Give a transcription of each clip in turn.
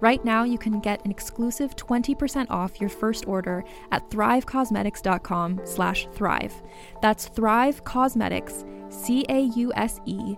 Right now, you can get an exclusive 20% off your first order at thrivecausemetics.com slash thrive. That's Thrive Causemetics, C-A-U-S-E-M-E-T-I-C-S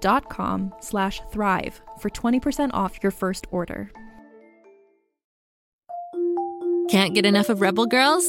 dot com slash thrive for 20% off your first order. Can't get enough of Rebel Girls?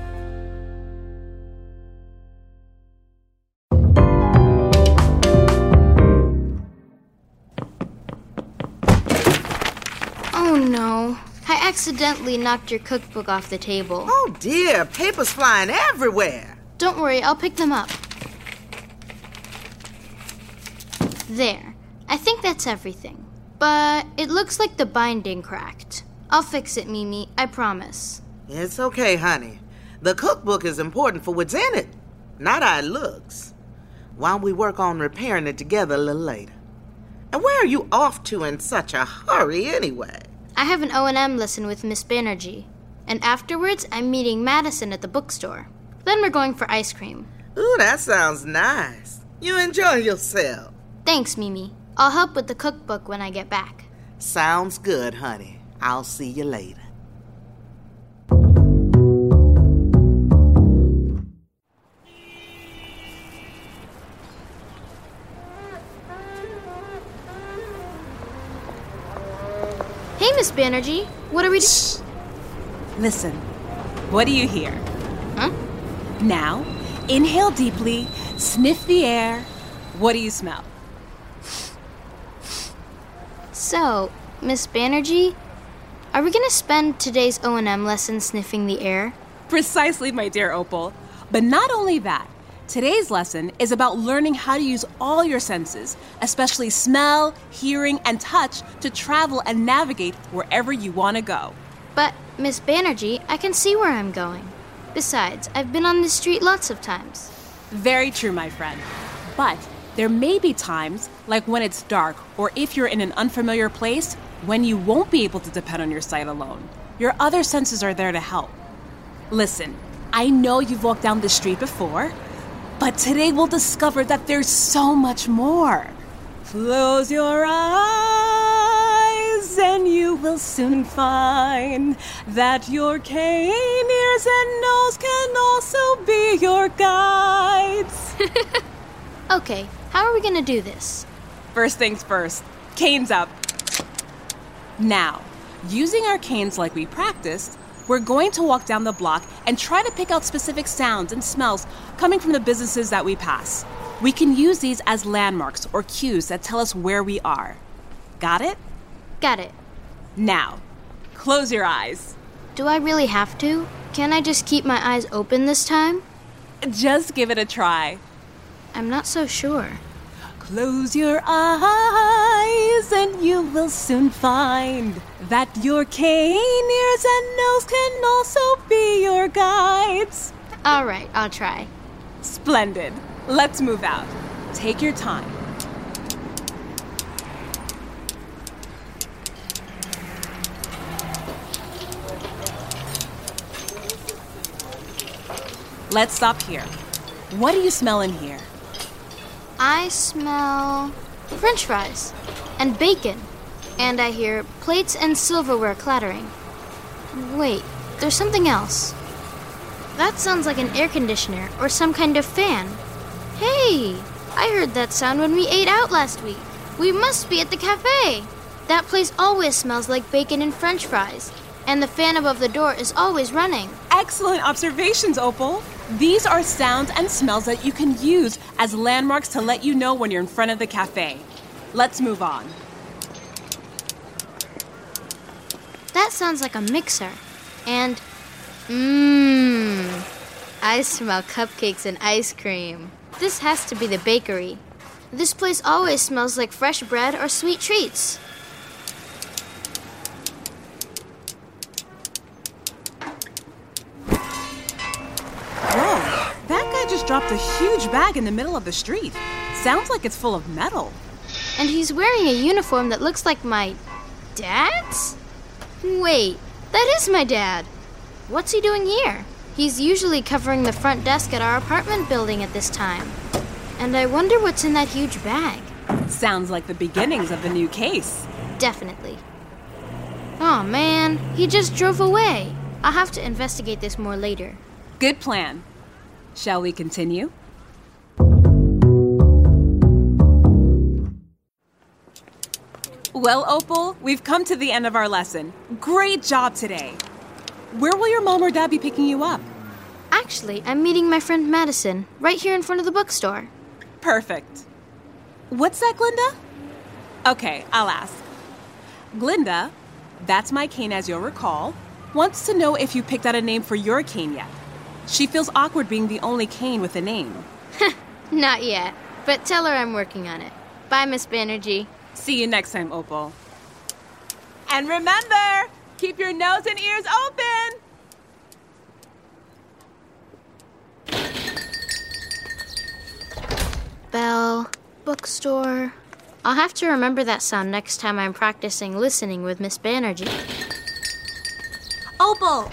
Accidentally knocked your cookbook off the table. Oh dear, paper's flying everywhere. Don't worry, I'll pick them up. There. I think that's everything. But it looks like the binding cracked. I'll fix it, Mimi, I promise. It's okay, honey. The cookbook is important for what's in it, not our looks. Why don't we work on repairing it together a little later? And where are you off to in such a hurry anyway? I have an O&M lesson with Miss Banerjee. And afterwards, I'm meeting Madison at the bookstore. Then we're going for ice cream. Ooh, that sounds nice. You enjoy yourself. Thanks, Mimi. I'll help with the cookbook when I get back. Sounds good, honey. I'll see you later. Miss Banerjee. What are we doing? Listen, what do you hear? Huh? Now, inhale deeply, sniff the air. What do you smell? So, Miss Banerjee, are we going to spend today's O&M lesson sniffing the air? Precisely, my dear Opal. But not only that, today's lesson is about learning how to use all your senses, especially smell, hearing, and touch, to travel and navigate wherever you want to go. But, Miss Banerjee, I can see where I'm going. Besides, I've been on this street lots of times. Very true, my friend. But there may be times, like when it's dark or if you're in an unfamiliar place, when you won't be able to depend on your sight alone. Your other senses are there to help. Listen, I know you've walked down the street before, but today we'll discover that there's so much more. Close your eyes and you will soon find that your cane, ears, and nose can also be your guides. Okay, how are we to do this? First things first, canes up. Now, using our canes like we practiced, we're going to walk down the block and try to pick out specific sounds and smells coming from the businesses that we pass. We can use these as landmarks or cues that tell us where we are. Got it? Got it. Now, close your eyes. Do I really have to? Can I just keep my eyes open this time? Just give it a try. I'm not so sure. Close your eyes and you will soon find that your cane, ears, and nose can also be your guides. All right, I'll try. Splendid. Let's move out. Take your time. Let's stop here. What do you smell in here? I smell french fries and bacon. And I hear plates and silverware clattering. Wait, there's something else. That sounds like an air conditioner or some kind of fan. Hey, I heard that sound when we ate out last week. We must be at the cafe. That place always smells like bacon and french fries. And the fan above the door is always running. Excellent observations, Opal. These are sounds and smells that you can use as landmarks to let you know when you're in front of the cafe. Let's move on. That sounds like a mixer. And, mmm, I smell cupcakes and ice cream. This has to be the bakery. This place always smells like fresh bread or sweet treats. Whoa, that guy just dropped a huge bag in the middle of the street. Sounds like it's full of metal. And he's wearing a uniform that looks like my dad's? Wait, that is my dad. What's he doing here? He's usually covering the front desk at our apartment building at this time. And I wonder what's in that huge bag. Sounds like the beginnings of the new case. Definitely. Oh man, he just drove away. I'll have to investigate this more later. Good plan. Shall we continue? Well, Opal, we've come to the end of our lesson. Great job today. Where will your mom or dad be picking you up? Actually, I'm meeting my friend Madison right here in front of the bookstore. Perfect. What's that, Glinda? Okay, I'll ask. Glinda, that's my cane as you'll recall, wants to know if you picked out a name for your cane yet. She feels awkward being the only cane with a name. Not yet, but tell her I'm working on it. Bye, Miss Banerjee. See you next time, Opal. And remember, keep your nose and ears open. Bell, bookstore. I'll have to remember that sound next time I'm practicing listening with Miss Banerjee. Opal!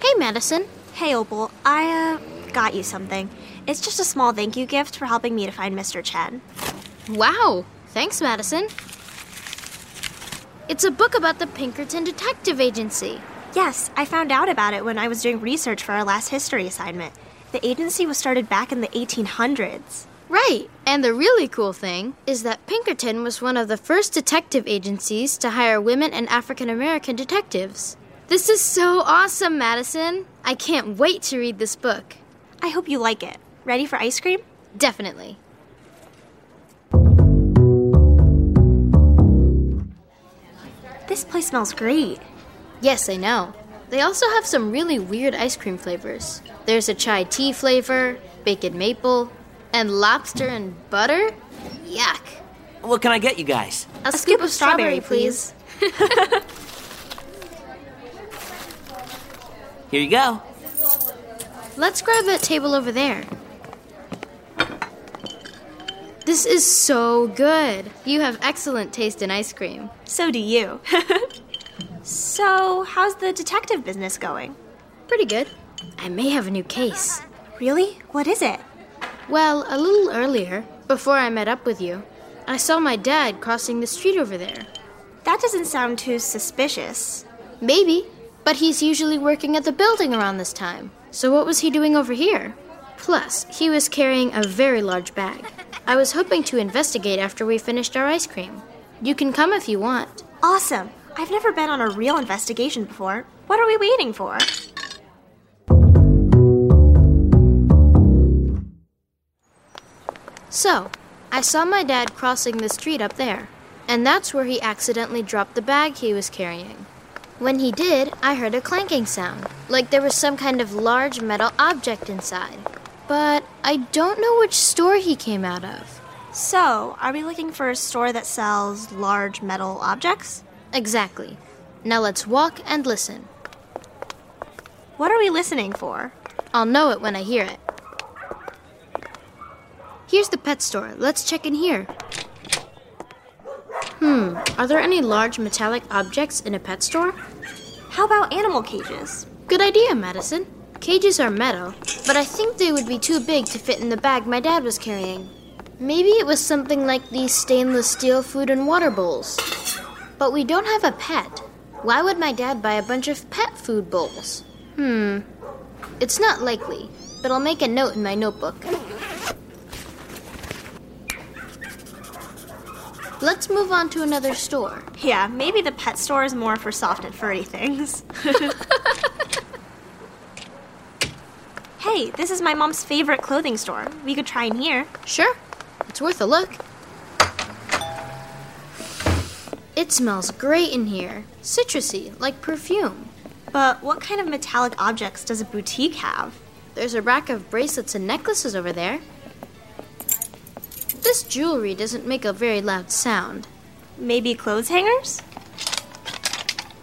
Hey, Madison. Hey, Opal. I, uh, got you something. It's just a small thank you gift for helping me to find Mr. Chen. Wow. Thanks, Madison. It's a book about the Pinkerton Detective Agency. Yes, I found out about it when I was doing research for our last history assignment. The agency was started back in the 1800s. Right. And the really cool thing is that Pinkerton was one of the first detective agencies to hire women and African American detectives. This is so awesome, Madison. I can't wait to read this book. I hope you like it. Ready for ice cream? Definitely. This place smells great. Yes, I know. They also have some really weird ice cream flavors. There's a chai tea flavor, bacon maple, and lobster and butter? Yuck. What can I get you guys? A, scoop, of strawberry, please. Here you go. Let's grab that table over there. This is so good. You have excellent taste in ice cream. So do you. so, how's the detective business going? Pretty good. I may have a new case. Really? What is it? Well, a little earlier, before I met up with you, I saw my dad crossing the street over there. That doesn't sound too suspicious. Maybe, but he's usually working at the building around this time. So what was he doing over here? Plus, he was carrying a very large bag. I was hoping to investigate after we finished our ice cream. You can come if you want. Awesome. I've never been on a real investigation before. What are we waiting for? So, I saw my dad crossing the street up there, and that's where he accidentally dropped the bag he was carrying. When he did, I heard a clanking sound, like there was some kind of large metal object inside. But I don't know which store he came out of. So, are we looking for a store that sells large metal objects? Exactly. Now let's walk and listen. What are we listening for? I'll know it when I hear it. Here's the pet store. Let's check in here. Hmm, are there any large metallic objects in a pet store? How about animal cages? Good idea, Madison. Cages are metal, but I think they would be too big to fit in the bag my dad was carrying. Maybe it was something like these stainless steel food and water bowls. But we don't have a pet. Why would my dad buy a bunch of pet food bowls? Hmm. It's not likely, but I'll make a note in my notebook. Let's move on to another store. Yeah, maybe the pet store is more for soft and furry things. hey, this is my mom's favorite clothing store. We could try in here. Sure, it's worth a look. It smells great in here. Citrusy, like perfume. But what kind of metallic objects does a boutique have? There's a rack of bracelets and necklaces over there. This jewelry doesn't make a very loud sound. Maybe clothes hangers?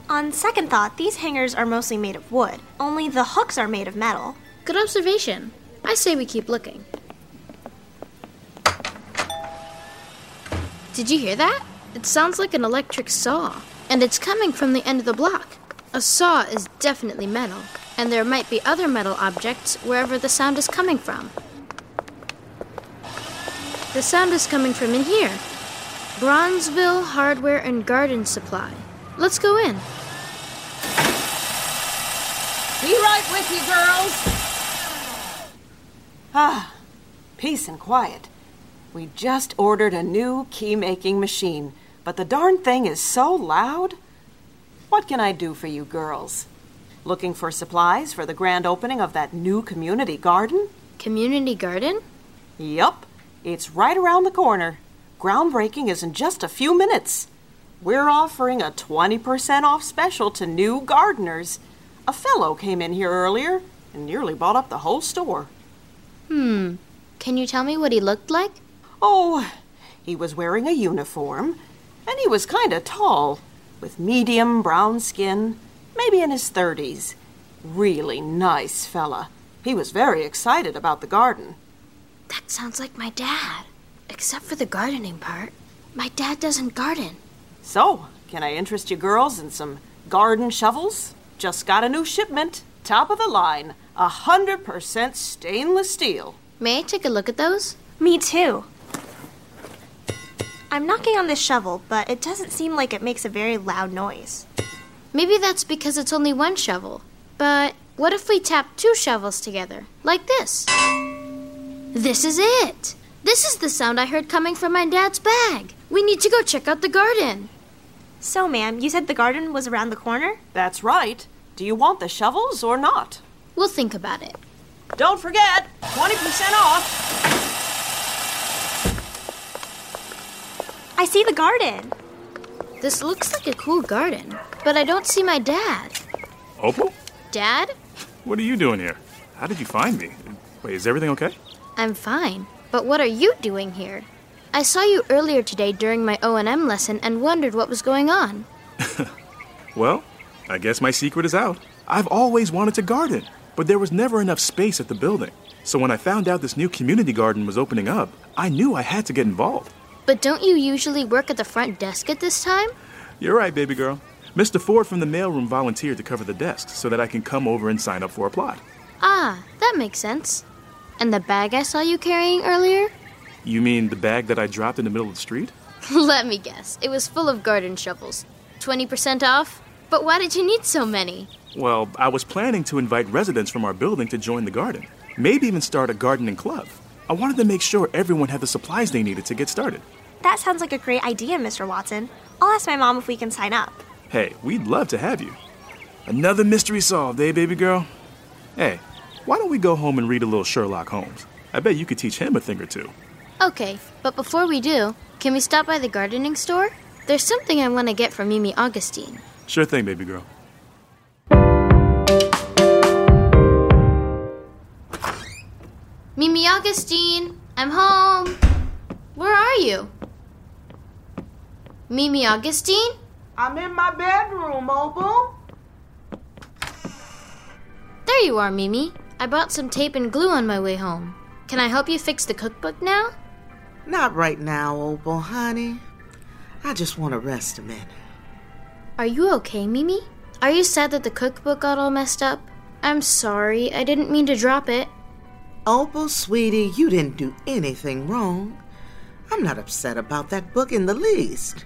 On second thought, these hangers are mostly made of wood, only the hooks are made of metal. Good observation. I say we keep looking. Did you hear that? It sounds like an electric saw, and it's coming from the end of the block. A saw is definitely metal, and there might be other metal objects wherever the sound is coming from. The sound is coming from in here. Bronzeville Hardware and Garden Supply. Let's go in. Be right with you, girls. Ah, peace and quiet. We just ordered a new key making machine, but the darn thing is so loud. What can I do for you girls? Looking for supplies for the grand opening of that new community garden? Community garden? Yup, it's right around the corner. Groundbreaking is in just a few minutes. We're offering a 20% off special to new gardeners. A fellow came in here earlier and nearly bought up the whole store. Hmm. Can you tell me what he looked like? Oh, he was wearing a uniform, and he was kind of tall, with medium brown skin, maybe in his 30s. Really nice fella. He was very excited about the garden. That sounds like my dad, except for the gardening part. My dad doesn't garden. So, can I interest you girls in some garden shovels? Just got a new shipment, top of the line, 100% stainless steel. May I take a look at those? Me too. I'm knocking on this shovel, but it doesn't seem like it makes a very loud noise. Maybe that's because it's only one shovel. But what if we tap two shovels together, like this? This is it! This is the sound I heard coming from my dad's bag. We need to go check out the garden. So, ma'am, you said the garden was around the corner? That's right. Do you want the shovels or not? We'll think about it. Don't forget, 20% off. I see the garden. This looks like a cool garden, but I don't see my dad. Opal? Dad? What are you doing here? How did you find me? Wait, is everything okay? I'm fine, but what are you doing here? I saw you earlier today during my O&M lesson and wondered what was going on. Well, I guess my secret is out. I've always wanted to garden, but there was never enough space at the building. So when I found out this new community garden was opening up, I knew I had to get involved. But don't you usually work at the front desk at this time? You're right, baby girl. Mr. Ford from the mailroom volunteered to cover the desk so that I can come over and sign up for a plot. Ah, that makes sense. And the bag I saw you carrying earlier? You mean the bag that I dropped in the middle of the street? Let me guess. It was full of garden shovels. 20% off? But why did you need so many? Well, I was planning to invite residents from our building to join the garden. Maybe even start a gardening club. I wanted to make sure everyone had the supplies they needed to get started. That sounds like a great idea, Mr. Watson. I'll ask my mom if we can sign up. Hey, we'd love to have you. Another mystery solved, eh, baby girl? Hey, why don't we go home and read a little Sherlock Holmes? I bet you could teach him a thing or two. Okay, but before we do, can we stop by the gardening store? There's something I want to get from Mimi Augustine. Sure thing, baby girl. Mimi Augustine, I'm home. Where are you? Mimi Augustine? I'm in my bedroom, Opal. There you are, Mimi. I bought some tape and glue on my way home. Can I help you fix the cookbook now? Not right now, Opal, honey. I just want to rest a minute. Are you okay, Mimi? Are you sad that the cookbook got all messed up? I'm sorry, I didn't mean to drop it. Opal, sweetie, you didn't do anything wrong. I'm not upset about that book in the least.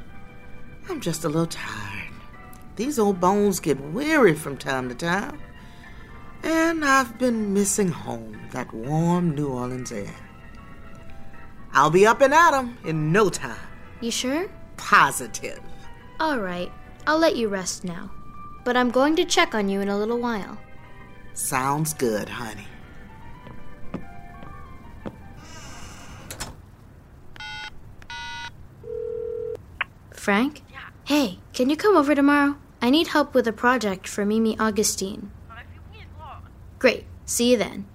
I'm just a little tired. These old bones get weary from time to time. And I've been missing home, that warm New Orleans air. I'll be up and at 'em in no time. You sure? Positive. All right, I'll let you rest now. But I'm going to check on you in a little while. Sounds good, honey. Frank? Hey, can you come over tomorrow? I need help with a project for Mimi Augustine. Great. See you then.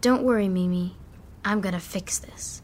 Don't worry, Mimi. I'm gonna fix this.